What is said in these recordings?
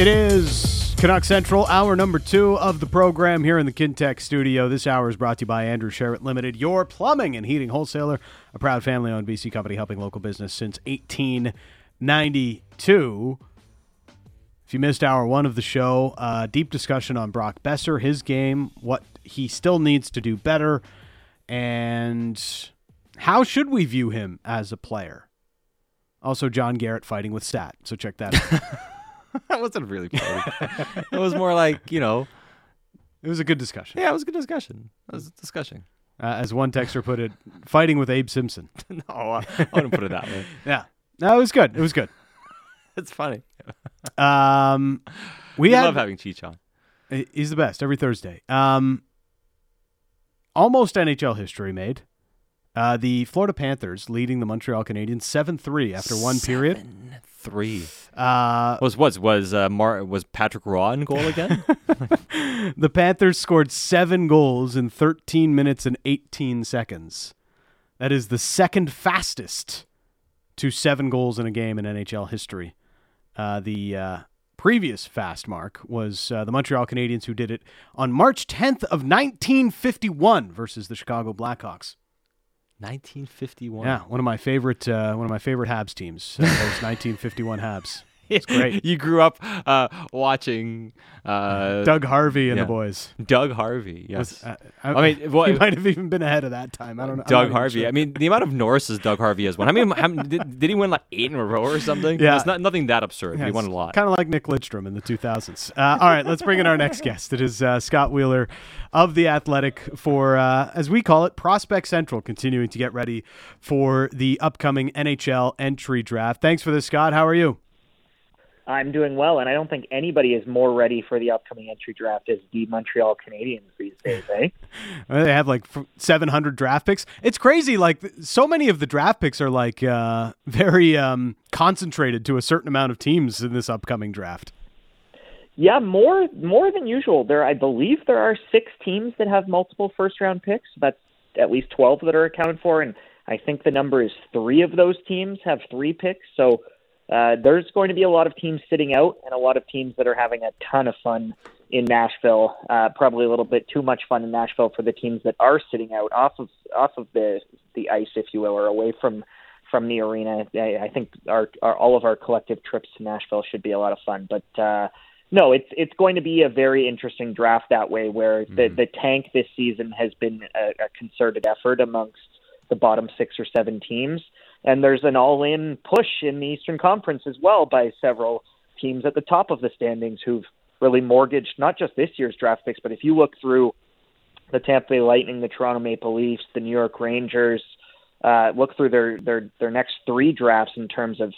It is Canuck Central, hour number two of the program here in the Kintech studio. This hour is brought to you by Andrew Sheret Limited, your plumbing and heating wholesaler, a proud family owned BC company helping local business since 1892. If you missed hour one of the show, uh, deep discussion on Brock Boeser, his game, what he still needs to do better, and how should we view him as a player. Also, John Garrett fighting with Sat. So check that out. that wasn't really funny. it was more like, you know, it was a good discussion. yeah, it was a good discussion. It was a discussion. Uh, as one texter put it, fighting with Abe Simpson. no, I, I wouldn't put it that way. Yeah. No, it was good. It was good. It's funny. Um, we We had, love having Cheech on. He's the best every Thursday. Um, almost NHL history made. Uh, the Florida Panthers leading the Montreal Canadiens seven three after one period. Three. Uh, Was was was uh, Mar- was Patrick Roy in goal again? the Panthers scored seven goals in 13 minutes and 18 seconds. That is the second fastest to seven goals in a game in NHL history. Uh, the uh, previous fast mark was uh, the Montreal Canadiens, who did it on March 10th of 1951 versus the Chicago Blackhawks. 1951. Yeah, one of my favorite uh, one of my favorite Habs teams. Uh, those 1951 Habs. It's great. you grew up uh, watching uh, Doug Harvey and yeah. the boys. Doug Harvey. Yes. Was- uh, I, I mean, what- he might have even been ahead of that time. I don't know. Doug Harvey. sure. I mean, the amount of Norris's Doug Harvey has won. I mean, did, did he win like eight in a row or something? Yeah. it's not nothing that absurd. but he won a lot. Kind of like Nick Lidstrom in the 2000s. Uh, all right, let's bring in our next guest. It is uh, Scott Wheeler of The Athletic for, uh, as we call it, Prospect Central, continuing to get ready for the upcoming NHL entry draft. Thanks for this, Scott. How are you? I'm doing well, and I don't think anybody is more ready for the upcoming entry draft as the Montreal Canadiens these days, eh? They have like 700 draft picks. It's crazy. Like so many of the draft picks are like uh, very um, concentrated to a certain amount of teams in this upcoming draft. Yeah, more more than usual. There, I believe there are six teams that have multiple first round picks. That's at least twelve that are accounted for, and I think the number is three of those teams have three picks. So uh, there's going to be a lot of teams sitting out, and a lot of teams that are having a ton of fun in Nashville. Uh, probably a little bit too much fun in Nashville for the teams that are sitting out off of off of the the ice, if you will, or away from from the arena. I, I think our, our all of our collective trips to Nashville should be a lot of fun, but. uh no, it's it's going to be a very interesting draft that way, where the the tank this season has been a, a concerted effort amongst the bottom six or seven teams, and there's an all-in push in the Eastern Conference as well by several teams at the top of the standings who've really mortgaged not just this year's draft picks, but if you look through the Tampa Bay Lightning, the Toronto Maple Leafs, the New York Rangers, uh, look through their their their next three drafts in terms of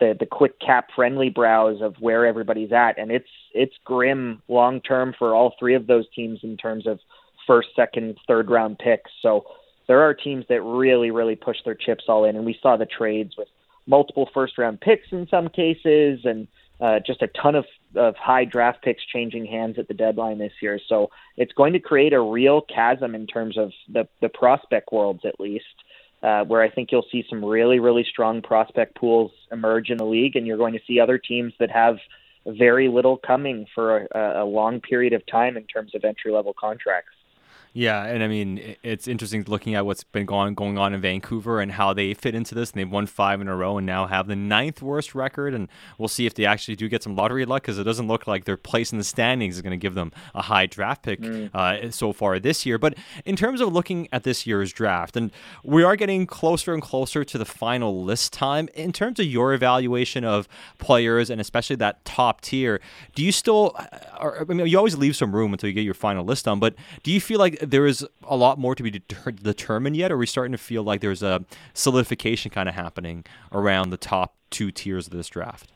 the the quick CapFriendly browse of where everybody's at, and it's it's grim long term for all three of those teams in terms of first, second, third round picks. So there are teams that really really push their chips all in, and we saw the trades with multiple first round picks in some cases, and uh, just a ton of of high draft picks changing hands at the deadline this year. So it's going to create a real chasm in terms of the the prospect worlds at least uh, where I think you'll see some really, really strong prospect pools emerge in the league, and you're going to see other teams that have very little coming for a, a long period of time in terms of entry level contracts. Yeah, and I mean it's interesting looking at what's been going going on in Vancouver and how they fit into this. And they've won five in a row and now have the ninth worst record. And we'll see if they actually do get some lottery luck because it doesn't look like their place in the standings is going to give them a high draft pick uh, so far this year. But in terms of looking at this year's draft, and we are getting closer and closer to the final list time. In terms of your evaluation of players and especially that top tier, do you still? uh, Or, I mean, you always leave some room until you get your final list done. But do you feel like there is a lot more to be deter- determined yet, or are we starting to feel like there's a solidification kind of happening around the top two tiers of this draft?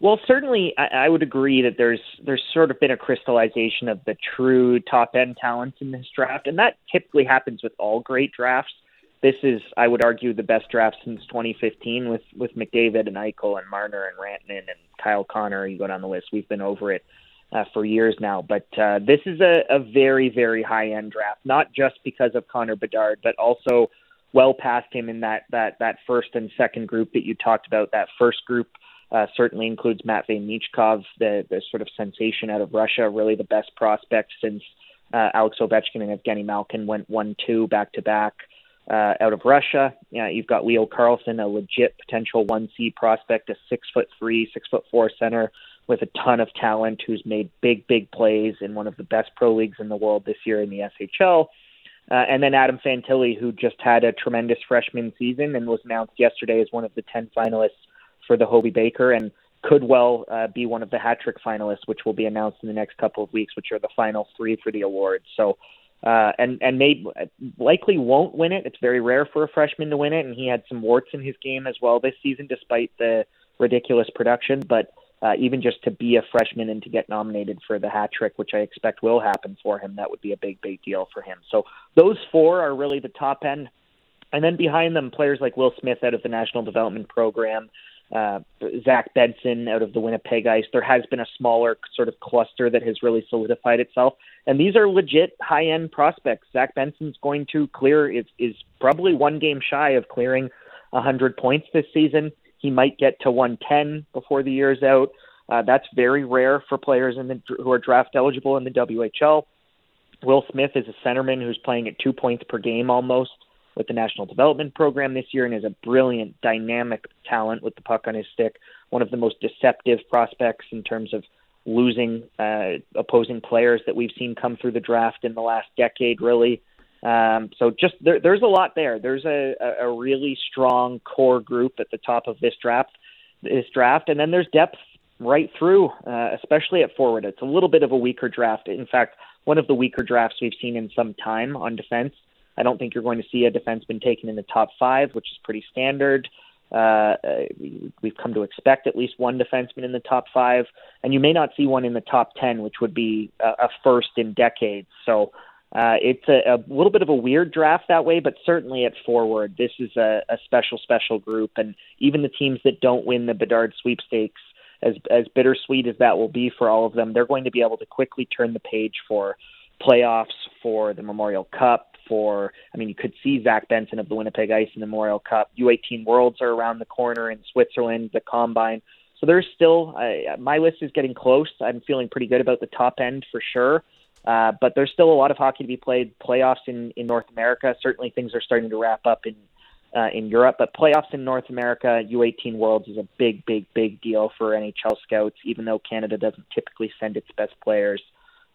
Well, certainly, I, I would agree that there's there's sort of been a crystallization of the true top end talents in this draft, and that typically happens with all great drafts. This is, I would argue, the best draft since 2015 with with McDavid and Eichel and Marner and Rantanen and Kyle Connor. You go down the list. We've been over it uh, for years now, but uh, this is a, a very very high end draft, not just because of Connor Bedard, but also well past him in that that that first and second group that you talked about. That first group uh, certainly includes Matvey Michkov, the, the sort of sensation out of Russia, really the best prospect since uh, Alex Ovechkin and Evgeny Malkin went 1 2 back to back uh, out of Russia. Yeah, you've got Leo Carlsson, a legit potential 1C prospect, a six foot three, six foot four center with a ton of talent who's made big, big plays in one of the best pro leagues in the world this year in the SHL. Uh, and then Adam Fantilli, who just had a tremendous freshman season and was announced yesterday as one of the 10 finalists for the Hobey Baker and could well uh, be one of the hat trick finalists, which will be announced in the next couple of weeks, which are the final three for the award. So, uh, and and may likely won't win it. It's very rare for a freshman to win it, and he had some warts in his game as well this season, despite the ridiculous production. But uh, even just to be a freshman and to get nominated for the hat trick, which I expect will happen for him, that would be a big, big deal for him. So those four are really the top end. And then behind them, players like Will Smith out of the National Development Program, uh, Zach Benson out of the Winnipeg Ice. There has been a smaller sort of cluster that has really solidified itself, and these are legit high-end prospects. Zach Benson's going to clear is is probably one game shy of clearing 100 points this season. He might get to 110 before the year's out. Uh, that's very rare for players in the, who are draft eligible in the WHL. Will Smith is a centerman who's playing at two points per game almost with the National Development Program this year and is a brilliant, dynamic talent with the puck on his stick. One of the most deceptive prospects in terms of losing uh, opposing players that we've seen come through the draft in the last decade, really. Um, so just there, there's a lot there. There's a, a really strong core group at the top of this draft, this draft, and then there's depth right through, uh, especially at forward. It's a little bit of a weaker draft. In fact, one of the weaker drafts we've seen in some time on defense. I don't think you're going to see a defenseman taken in the top five, which is pretty standard. Uh, we've come to expect at least one defenseman in the top five, and you may not see one in the top ten, which would be a, a first in decades. So uh, it's a, a little bit of a weird draft that way, but certainly at forward, this is a, a special, special group, and even the teams that don't win the Bedard sweepstakes, as as bittersweet as that will be for all of them, they're going to be able to quickly turn the page for playoffs, for the Memorial Cup, for, I mean, you could see Zach Benson of the Winnipeg Ice in the Memorial Cup. U18 Worlds are around the corner in Switzerland, the Combine. So there's still, uh, my list is getting close. I'm feeling pretty good about the top end for sure. Uh, but there's still a lot of hockey to be played. Playoffs in, in North America. Certainly things are starting to wrap up in uh, in Europe, but playoffs in North America, U18 Worlds is a big, big, big deal for NHL scouts. Even though Canada doesn't typically send its best players,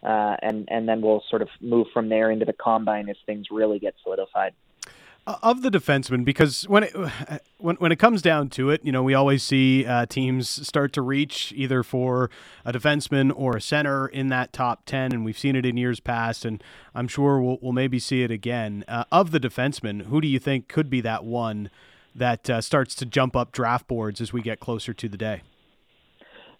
uh, and and then we'll sort of move from there into the combine as things really get solidified. Uh, of the defensemen, because when it when when it comes down to it, you know, we always see uh, teams start to reach either for a defenseman or a center in that top ten, and we've seen it in years past, and I'm sure we'll, we'll maybe see it again. Uh, of the defensemen, who do you think could be that one that uh, starts to jump up draft boards as we get closer to the day?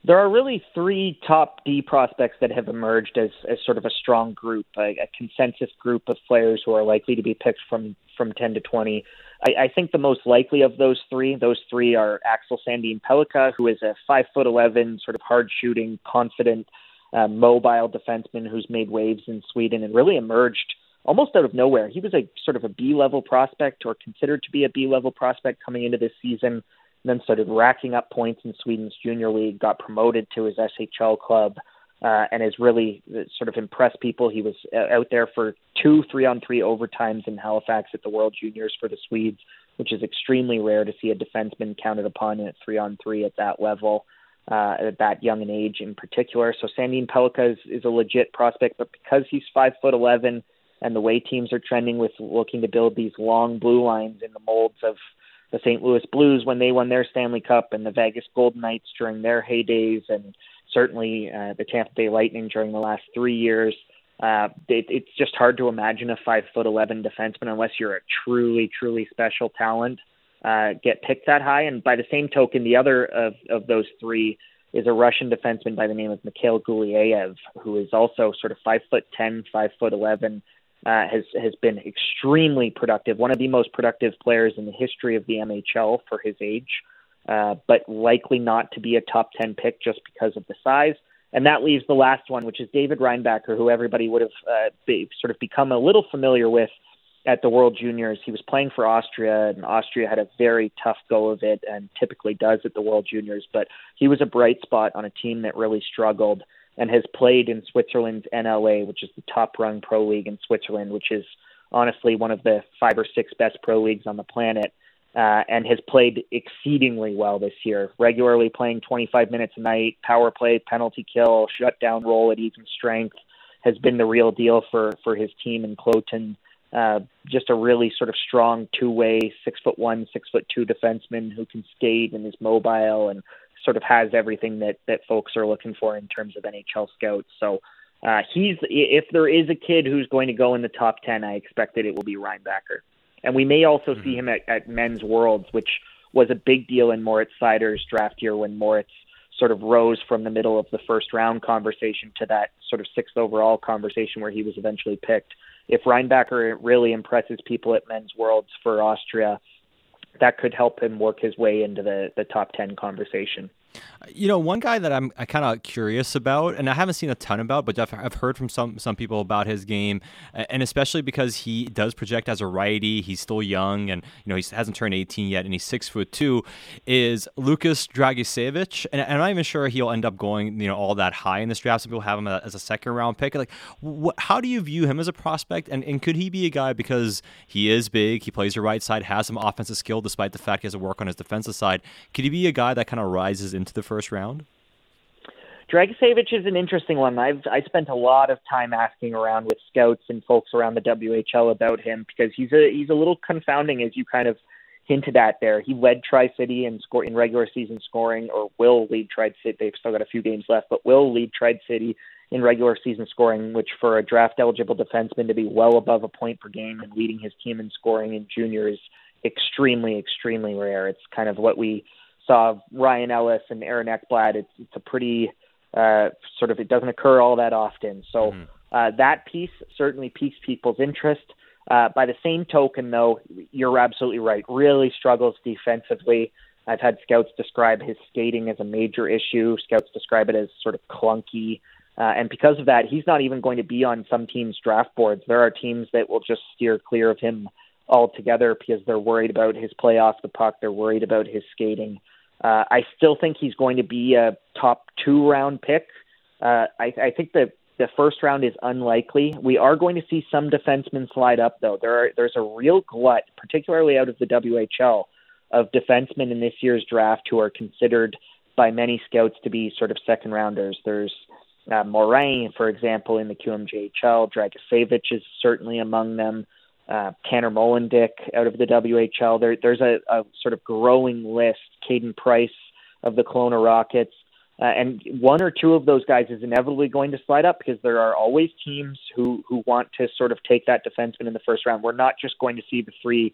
there are really three top D prospects that have emerged as, as sort of a strong group, a, a consensus group of players who are likely to be picked from from 10 to 20. I, I think the most likely of those three, those three are Axel Sandin Pellikka, who is a five foot 11, sort of hard shooting, confident, uh, mobile defenseman who's made waves in Sweden and really emerged almost out of nowhere. He was a sort of a B level prospect or considered to be a B level prospect coming into this season and then started racking up points in Sweden's junior league, got promoted to his SHL club, uh, and has really uh, sort of impressed people. He was uh, out there for two three on three overtimes in Halifax at the World Juniors for the Swedes, which is extremely rare to see a defenseman counted upon at three on three at that level. Uh, at that young an age in particular. So Sandin Pellikka is, is a legit prospect, but because he's five foot eleven and the way teams are trending with looking to build these long blue lines in the molds of the St. Louis Blues when they won their Stanley Cup, and the Vegas Golden Knights during their heydays, and certainly uh, the Tampa Bay Lightning during the last three years. Uh, it, it's just hard to imagine a five foot eleven defenseman unless you're a truly, truly special talent uh, get picked that high. And by the same token, the other of of those three is a Russian defenseman by the name of Mikhail Gulyayev, who is also sort of five foot ten, five foot eleven, uh, has has been extremely productive, one of the most productive players in the history of the NHL for his age, uh, but likely not to be a top ten pick just because of the size. And that leaves the last one, which is David Reinbacher, who everybody would have uh, be, sort of become a little familiar with at the World Juniors. He was playing for Austria, and Austria had a very tough go of it, and typically does at the World Juniors. But he was a bright spot on a team that really struggled, and has played in Switzerland's NLA, which is the top-rung pro league in Switzerland, which is honestly one of the five or six best pro leagues on the planet. Uh, and has played exceedingly well this year, regularly playing 25 minutes a night, power play, penalty kill, shutdown role at even strength, has been the real deal for for his team in Kloten. Uh, just a really sort of strong two-way, six foot one, six foot two defenseman who can skate and is mobile and sort of has everything that that folks are looking for in terms of NHL scouts. So uh, he's if there is a kid who's going to go in the top ten, I expect that it will be Reinbacher. And we may also mm-hmm. see him at, at Men's Worlds, which was a big deal in Moritz Seider's draft year when Moritz sort of rose from the middle of the first round conversation to that sort of sixth overall conversation where he was eventually picked. If Reinbacher really impresses people at Men's Worlds for Austria, that could help him work his way into the, the top 10 conversation. You know, one guy that I'm kind of curious about, and I haven't seen a ton about, but I've heard from some some people about his game, and especially because he does project as a righty. He's still young, and you know he hasn't turned 18 yet, and he's six foot two. Is Lukas Dragicevic, and I'm not even sure he'll end up going you know all that high in this draft. Some people have him as a second round pick. Like, what, how do you view him as a prospect, and and could he be a guy because he is big, he plays the right side, has some offensive skill despite the fact he has to work on his defensive side? Could he be a guy that kind of rises into the first round? Dragicevic is an interesting one. I've I spent a lot of time asking around with scouts and folks around the WHL about him because he's a he's a little confounding as you kind of hinted at there. He led Tri City in score in regular season scoring, or will lead Tri City. They've still got a few games left, but will lead Tri City in regular season scoring, which for a draft eligible defenseman to be well above a point per game and leading his team in scoring in junior is extremely, extremely rare. It's kind of what we saw Ryan Ellis and Aaron Ekblad. It's it's a pretty uh, sort of it doesn't occur all that often. So mm-hmm. uh, that piece certainly piques people's interest. Uh, by the same token, though, you're absolutely right. Really struggles defensively. I've had scouts describe his skating as a major issue. Scouts describe it as sort of clunky. Uh, and because of that, he's not even going to be on some teams' draft boards. There are teams that will just steer clear of him altogether because they're worried about his play off the puck. They're worried about his skating. Uh, I still think he's going to be a top two round pick. Uh, I, I think the the first round is unlikely. We are going to see some defensemen slide up, though. There are there's a real glut, particularly out of the WHL, of defensemen in this year's draft who are considered by many scouts to be sort of second rounders. There's uh, Morin, for example, in the QMJHL. Dragicevic is certainly among them uh, Tanner Molendyk out of the WHL. There, there's a, a sort of growing list. Caden Price of the Kelowna Rockets. Uh, and one or two of those guys is inevitably going to slide up because there are always teams who who want to sort of take that defenseman in the first round. We're not just going to see the three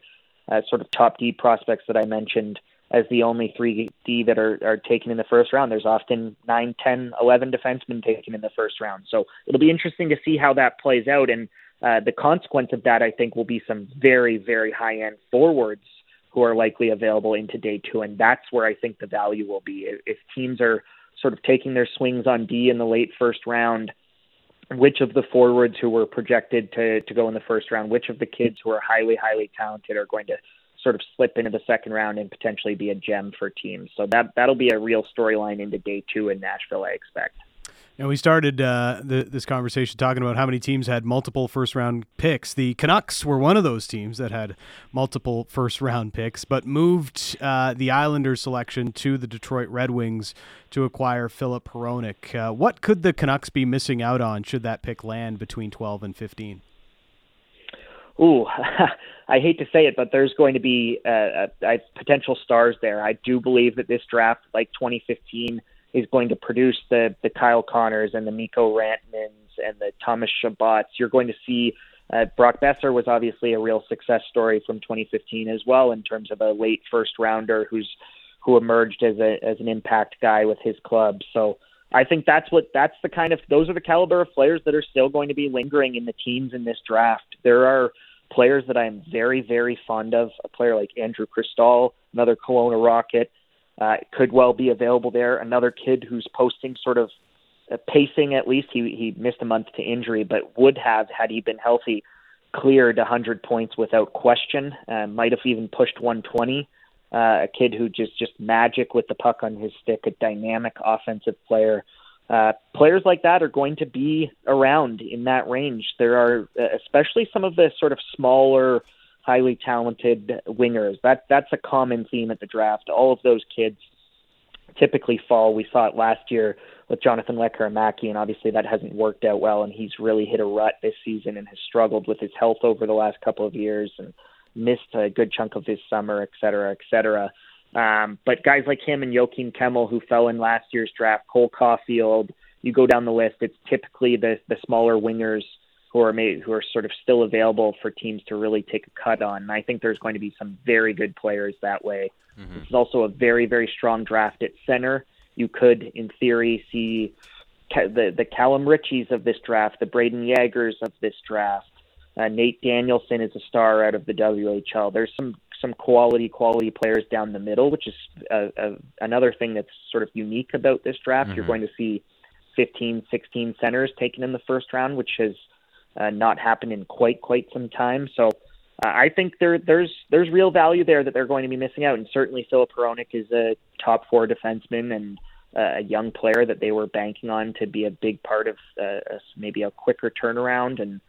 uh, sort of top D prospects that I mentioned as the only three D that are, are taken in the first round. There's often nine, ten, eleven defensemen taken in the first round. So it'll be interesting to see how that plays out. And uh, the consequence of that, I think, will be some very, very high end forwards who are likely available into day two. And that's where I think the value will be. If teams are sort of taking their swings on D in the late first round, which of the forwards who were projected to, to go in the first round, which of the kids who are highly, highly talented are going to sort of slip into the second round and potentially be a gem for teams. So that that'll be a real storyline into day two in Nashville, I expect. And we started uh, the, this conversation talking about how many teams had multiple first round picks. The Canucks were one of those teams that had multiple first round picks, but moved uh, the Islanders selection to the Detroit Red Wings to acquire Filip Hronek. Uh, what could the Canucks be missing out on should that pick land between 12 and 15? Ooh, I hate to say it, but there's going to be uh, potential stars there. I do believe that this draft, like 2015, is going to produce the the Kyle Connors and the Mikko Rantanens and the Thomas Chabots. You're going to see uh, Brock Boeser was obviously a real success story from 2015 as well in terms of a late first rounder who's who emerged as a as an impact guy with his club. So I think that's what that's the kind of those are the caliber of players that are still going to be lingering in the teams in this draft. There are players that I'm very very fond of. A player like Andrew Cristall, another Kelowna Rocket uh, could well be available there. Another kid who's posting sort of uh, pacing at least. He he missed a month to injury, but would have had he been healthy. cleared 100 points without question. Uh, might have even pushed 120. Uh, a kid who just just magic with the puck on his stick, a dynamic offensive player. Uh, players like that are going to be around in that range. There are uh, especially some of the sort of smaller, highly talented wingers. That that's a common theme at the draft. All of those kids typically fall. We saw it last year with Jonathan Lekkerimaki, and obviously that hasn't worked out well, and he's really hit a rut this season and has struggled with his health over the last couple of years and missed a good chunk of his summer, et cetera, et cetera. Um, but guys like him and Joakim Kemell, who fell in last year's draft, Cole Caufield, you go down the list, it's typically the the smaller wingers who are made, who are sort of still available for teams to really take a cut on. And I think there's going to be some very good players that way. Mm-hmm. This is also a very very strong draft at center. You could, in theory, see the the Callum Ritchies of this draft, the Brayden Yagers of this draft. Uh, Nate Danielson is a star out of the WHL. There's some some quality quality players down the middle, which is a, a, another thing that's sort of unique about this draft. Mm-hmm. You're going to see 15, 16 centers taken in the first round, which has uh, not happened in quite quite some time. So uh, I think there there's there's real value there that they're going to be missing out, and certainly Filip Hronek is a top four defenseman and uh, a young player that they were banking on to be a big part of uh, maybe a quicker turnaround. And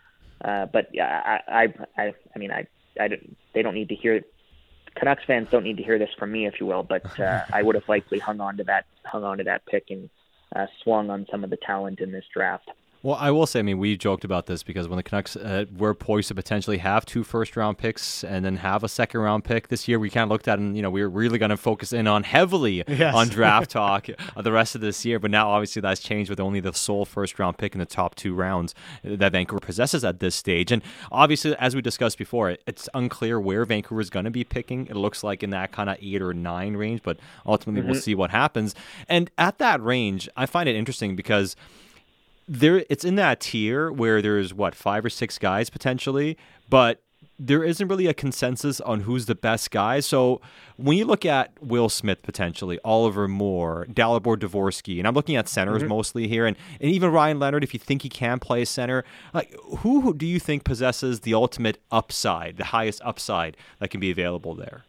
uh, but yeah, I, I I I mean I I don't, they don't need to hear Canucks fans don't need to hear this from me, if you will, but uh, I would have likely hung on to that hung on to that pick and uh, swung on some of the talent in this draft. Well, I will say, I mean, we joked about this because when the Canucks uh, were poised to potentially have two first round picks and then have a second round pick this year, we kind of looked at and, you know, we were really going to focus in on heavily yes. on draft talk the rest of this year. But now, obviously, that's changed with only the sole first round pick in the top two rounds that Vancouver possesses at this stage. And obviously, as we discussed before, it's unclear where Vancouver is going to be picking. It looks like in that kind of eight or nine range, but ultimately, mm-hmm. we'll see what happens. And at that range, I find it interesting because there it's in that tier where there's what five or six guys potentially, but there isn't really a consensus on who's the best guy. So when you look at Will Smith potentially, Oliver Moore, Dalibor Dvorsky, and I'm looking at centers mm-hmm. mostly here, and, and even Ryan Leonard, if you think he can play center, like who, who do you think possesses the ultimate upside, the highest upside that can be available there?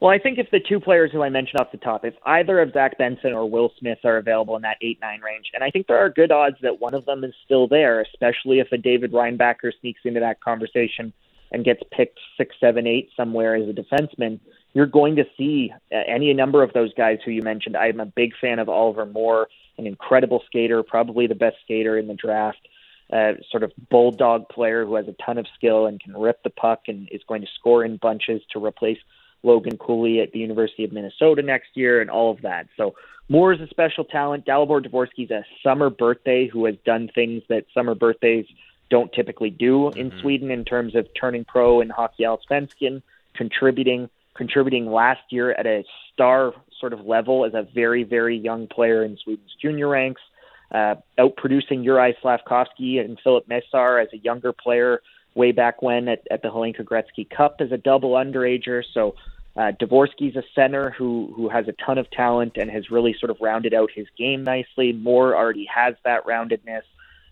Well, I think if the two players who I mentioned off the top, if either of Zach Benson or Will Smith are available in that 8 9 range, and I think there are good odds that one of them is still there, especially if a David Reinbacher sneaks into that conversation and gets picked six, seven, eight somewhere as a defenseman, you're going to see uh, any number of those guys who you mentioned. I'm a big fan of Oliver Moore, an incredible skater, probably the best skater in the draft. Uh, sort of bulldog player who has a ton of skill and can rip the puck and is going to score in bunches to replace Logan Cooley at the University of Minnesota next year and all of that. So Moore is a special talent. Dalibor Dvorsky's a summer birthday who has done things that summer birthdays don't typically do in mm-hmm. Sweden in terms of turning pro in Hockey Allsvenskan, contributing contributing last year at a star sort of level as a very very young player in Sweden's junior ranks, uh, outproducing Juraj Slavkovsky and Filip Mesar as a younger player way back when at, at the Hlinka Gretzky Cup as a double underager. So uh, Dvorsky's a center who who has a ton of talent and has really sort of rounded out his game nicely. Moore already has that roundedness.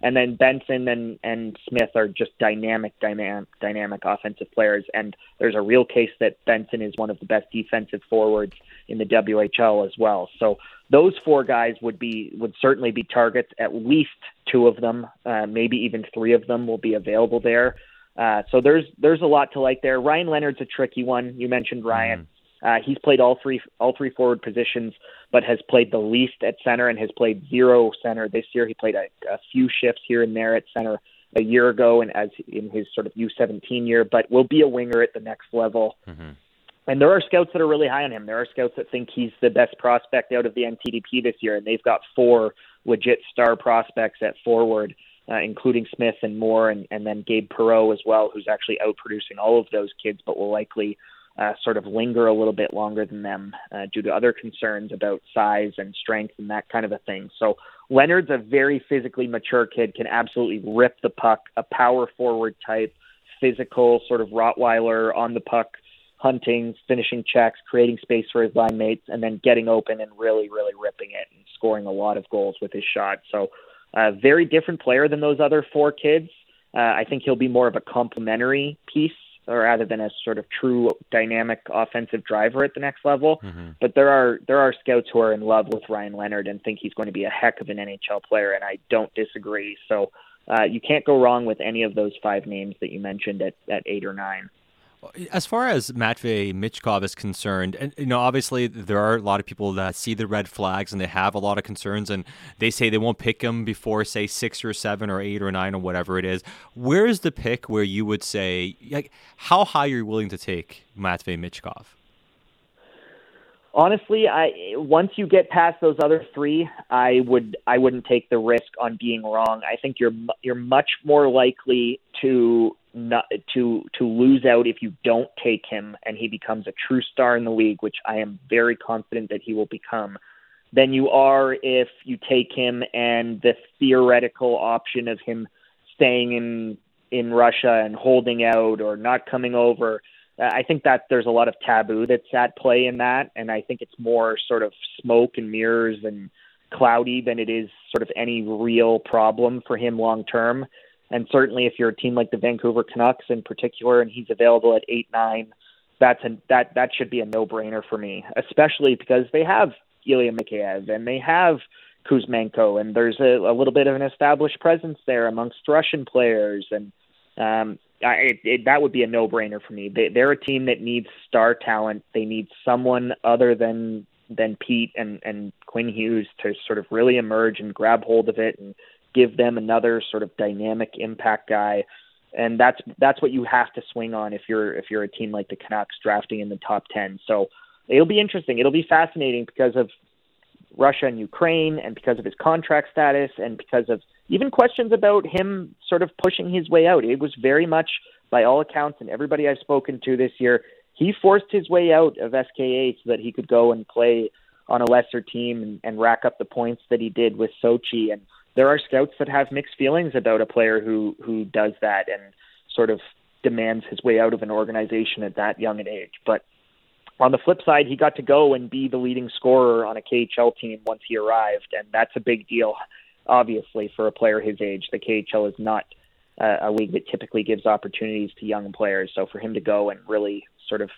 And then Benson and, and Smith are just dynamic, dynamic, dynamic offensive players. And there's a real case that Benson is one of the best defensive forwards in the WHL as well. So those four guys would be would certainly be targets. At least two of them, uh, maybe even three of them, will be available there. Uh, so there's there's a lot to like there. Ryan Leonard's a tricky one. You mentioned Ryan. Mm. Uh, he's played all three all three forward positions, but has played the least at center and has played zero center this year. He played a, a few shifts here and there at center a year ago, and as in his sort of U17 year, but will be a winger at the next level. Mm-hmm. And there are scouts that are really high on him. There are scouts that think he's the best prospect out of the NTDP this year, and they've got four legit star prospects at forward uh, including Smith and Moore, and, and then Gabe Perreault as well, who's actually outproducing all of those kids, but will likely uh, sort of linger a little bit longer than them uh, due to other concerns about size and strength and that kind of a thing. So Leonard's a very physically mature kid, can absolutely rip the puck, a power forward type, physical sort of Rottweiler on the puck, hunting, finishing checks, creating space for his line mates, and then getting open and really, really ripping it and scoring a lot of goals with his shot. So a very different player than those other four kids. Uh, I think he'll be more of a complementary piece rather than a sort of true dynamic offensive driver at the next level. Mm-hmm. But there are there are scouts who are in love with Ryan Leonard and think he's going to be a heck of an NHL player, and I don't disagree. So uh, you can't go wrong with any of those five names that you mentioned at, at eight or nine. As far as Matvey Michkov is concerned, and you know, obviously there are a lot of people that see the red flags and they have a lot of concerns, and they say they won't pick him before, say, six or seven or eight or nine or whatever it is. Where is the pick where you would say, like, how high are you willing to take Matvey Michkov? honestly, I once you get past those other three, I would I wouldn't take the risk on being wrong. I think you're you're much more likely to not to to lose out if you don't take him and he becomes a true star in the league, which I am very confident that he will become. Than you are if you take him and the theoretical option of him staying in in Russia and holding out or not coming over I think that there's a lot of taboo that's at play in that, and I think it's more sort of smoke and mirrors and cloudy than it is sort of any real problem for him long term. And certainly, if you're a team like the Vancouver Canucks in particular, and he's available at eight nine, that's a that that should be a no brainer for me, especially because they have Ilya Mikheyev and they have Kuzmenko, and there's a, a little bit of an established presence there amongst Russian players, and um, I, it, it, that would be a no-brainer for me. They, they're a team that needs star talent. They need someone other than than Pete and and Quinn Hughes to sort of really emerge and grab hold of it and give them another sort of dynamic impact guy. And that's that's what you have to swing on if you're if you're a team like the Canucks drafting in the top ten. So it'll be interesting. It'll be fascinating because of Russia and Ukraine and because of his contract status and because of even questions about him sort of pushing his way out. It was very much, by all accounts, and everybody I've spoken to this year, he forced his way out of SKA so that he could go and play on a lesser team and, and rack up the points that he did with Sochi. And there are scouts that have mixed feelings about a player who who does that and sort of demands his way out of an organization at that young an age. But on the flip side, he got to go and be the leading scorer on a KHL team once he arrived, and that's a big deal obviously, for a player his age. The KHL is not uh, a league that typically gives opportunities to young players. So for him to go and really sort of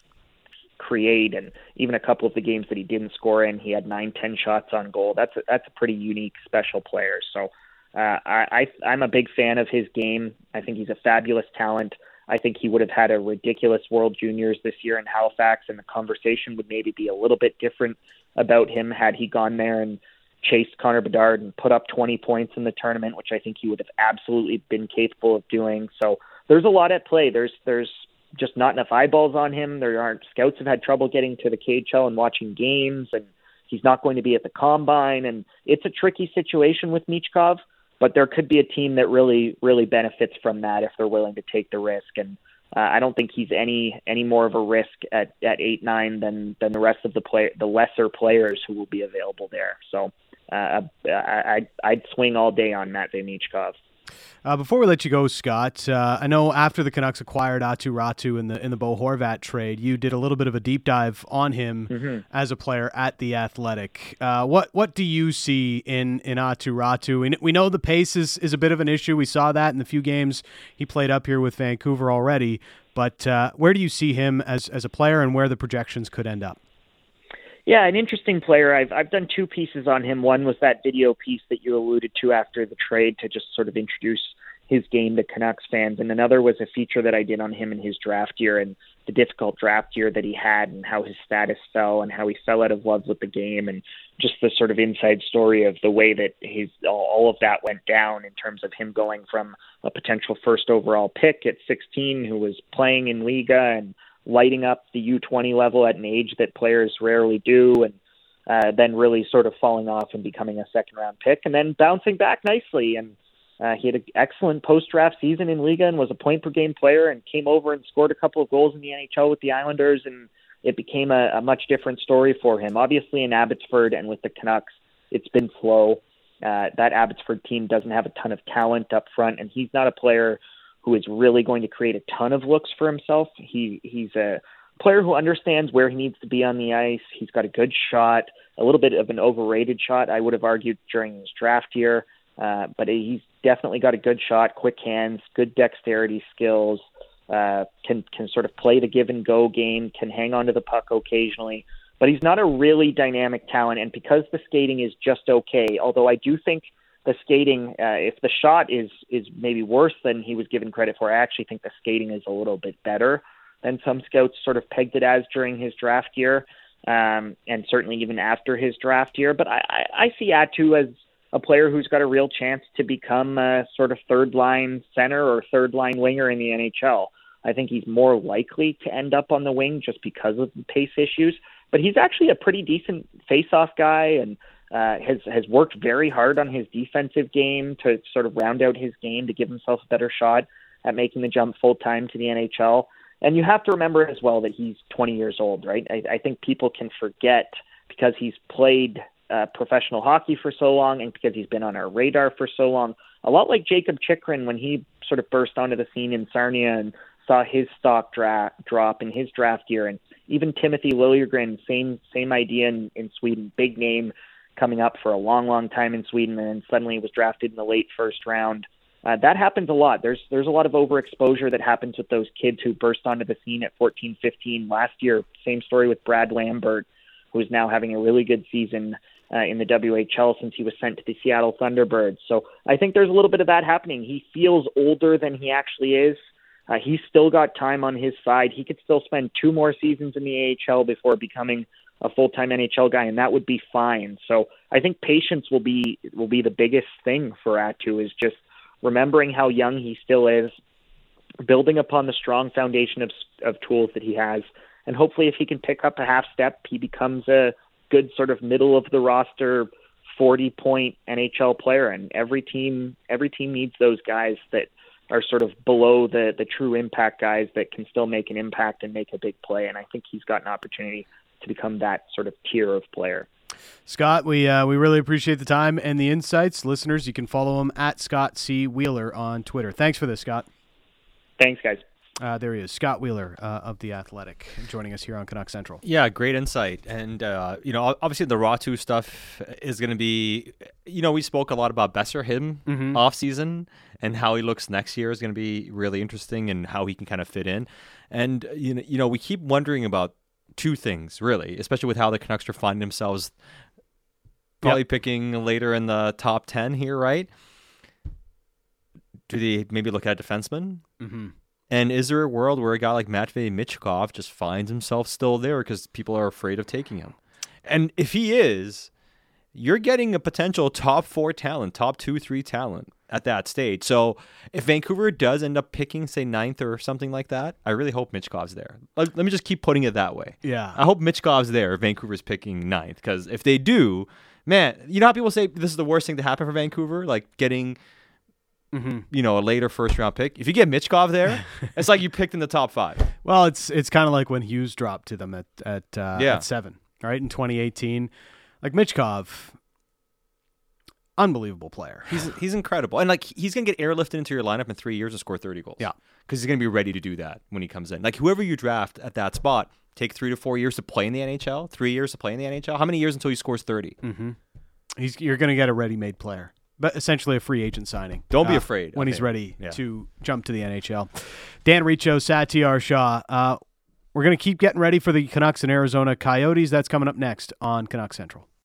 create, and even a couple of the games that he didn't score in, he had nine, ten shots on goal. That's a, that's a pretty unique, special player. So uh, I, I I'm a big fan of his game. I think he's a fabulous talent. I think he would have had a ridiculous World Juniors this year in Halifax, and the conversation would maybe be a little bit different about him had he gone there and chased Connor Bedard and put up 20 points in the tournament, which I think he would have absolutely been capable of doing. So there's a lot at play. There's there's just not enough eyeballs on him. There aren't scouts have had trouble getting to the KHL and watching games, and he's not going to be at the combine. And it's a tricky situation with Michkov, but there could be a team that really really benefits from that if they're willing to take the risk. And uh, I don't think he's any any more of a risk at at eight nine than than the rest of the play the lesser players who will be available there. So uh, I, I'd swing all day on Matt Michkov. Uh, before we let you go, Scott, uh, I know after the Canucks acquired Aatu Räty in the in the Bo Horvat trade, you did a little bit of a deep dive on him mm-hmm. as a player at the Athletic. Uh, what what do you see in in Aatu Räty? We, we know the pace is, is a bit of an issue. We saw that in the few games he played up here with Vancouver already. But uh, where do you see him as as a player, and where the projections could end up? Yeah, an interesting player. I've I've done two pieces on him. One was that video piece that you alluded to after the trade to just sort of introduce his game to Canucks fans, and another was a feature that I did on him in his draft year and the difficult draft year that he had, and how his status fell, and how he fell out of love with the game, and just the sort of inside story of the way that his all of that went down in terms of him going from a potential first overall pick at 16, who was playing in Liiga and lighting up the U20 level at an age that players rarely do, and uh, then really sort of falling off and becoming a second round pick, and then bouncing back nicely. And uh, he had an excellent post draft season in Liiga and was a point per game player, and came over and scored a couple of goals in the NHL with the Islanders, and it became a, a much different story for him. Obviously, in Abbotsford and with the Canucks, it's been slow. Uh, that Abbotsford team doesn't have a ton of talent up front, and he's not a player who is really going to create a ton of looks for himself. He he's a player who understands where he needs to be on the ice. He's got a good shot, a little bit of an overrated shot, I would have argued during his draft year. Uh, but he's definitely got a good shot, quick hands, good dexterity skills. Uh, can can sort of play the give and go game, can hang on to the puck occasionally, but he's not a really dynamic talent. And because the skating is just okay, although I do think the skating, uh, if the shot is is maybe worse than he was given credit for, I actually think the skating is a little bit better than some scouts sort of pegged it as during his draft year, um, and certainly even after his draft year. But I, I, I see Aatu as a player who's got a real chance to become a sort of third line center or third line winger in the NHL. I think he's more likely to end up on the wing just because of the pace issues. But he's actually a pretty decent face-off guy and uh, has has worked very hard on his defensive game to sort of round out his game to give himself a better shot at making the jump full time to the NHL. And you have to remember as well that he's 20 years old, right? I, I think people can forget because he's played uh, professional hockey for so long and because he's been on our radar for so long. A lot like Jakob Chychrun when he sort of burst onto the scene in Sarnia and saw his stock dra- drop in his draft year, and even Timothy Liljegren, same same idea in, in Sweden, big name coming up for a long, long time in Sweden, and then suddenly was drafted in the late first round. Uh, that happens a lot. There's there's a lot of overexposure that happens with those kids who burst onto the scene at 14, 15. Last year, same story with Brad Lambert, who is now having a really good season uh, in the WHL since he was sent to the Seattle Thunderbirds. So I think there's a little bit of that happening. He feels older than he actually is. Uh, he's still got time on his side. He could still spend two more seasons in the AHL before becoming a full-time NHL guy, and that would be fine. So I think patience will be will be the biggest thing for Aatu is just remembering how young he still is, building upon the strong foundation of of tools that he has, and hopefully, if he can pick up a half step, he becomes a good sort of middle of the roster, forty point NHL player. And every team every team needs those guys that are sort of below the the true impact guys that can still make an impact and make a big play. And I think he's got an opportunity to become that sort of tier of player. Scott, we uh, we really appreciate the time and the insights. Listeners, you can follow him at Scott C. Wheeler on Twitter. Thanks for this, Scott. Thanks, guys. Uh, there he is, Scott Wheeler uh, of the Athletic, joining us here on Canuck Central. Yeah, great insight, and uh, you know, obviously the Raty stuff is going to be. You know, we spoke a lot about Boeser him Mhm. off season and how he looks next year is going to be really interesting, and how he can kind of fit in. And you know, you know, we keep wondering about two things really, especially with how the Canucks are finding themselves probably picking later in the top ten here, right? Do they maybe look at a defenseman? Mm-hmm. And is there a world where a guy like Matvey Michkov just finds himself still there because people are afraid of taking him? And if he is, you're getting a potential top four talent, top two, three talent at that stage. So if Vancouver does end up picking, say, ninth or something like that, I really hope Michkov's there. Let, let me just keep putting it that way. Yeah. I hope Michkov's there if Vancouver's picking ninth. Because if they do, man, you know how people say this is the worst thing to happen for Vancouver? Like getting Mm-hmm. you know, a later first round pick. If you get Michkov there, it's like you picked in the top five. Well, it's it's kind of like when Hughes dropped to them at at uh, Yeah. at seven, right in 2018. Like Michkov, unbelievable player. He's he's incredible, and like he's gonna get airlifted into your lineup in three years and score thirty goals. Yeah. because he's gonna be ready to do that when he comes in. Like whoever you draft at that spot, take three to four years to play in the NHL. Three years to play in the NHL. How many years until he scores thirty? Mm-hmm. He's you're going to get a ready-made player, but essentially a free agent signing. Don't be uh, afraid when he's ready Yeah. to jump to the NHL. Dan Riccio, Satiar Shah. Uh, we're going to keep getting ready for the Canucks and Arizona Coyotes. That's coming up next on Canuck Central.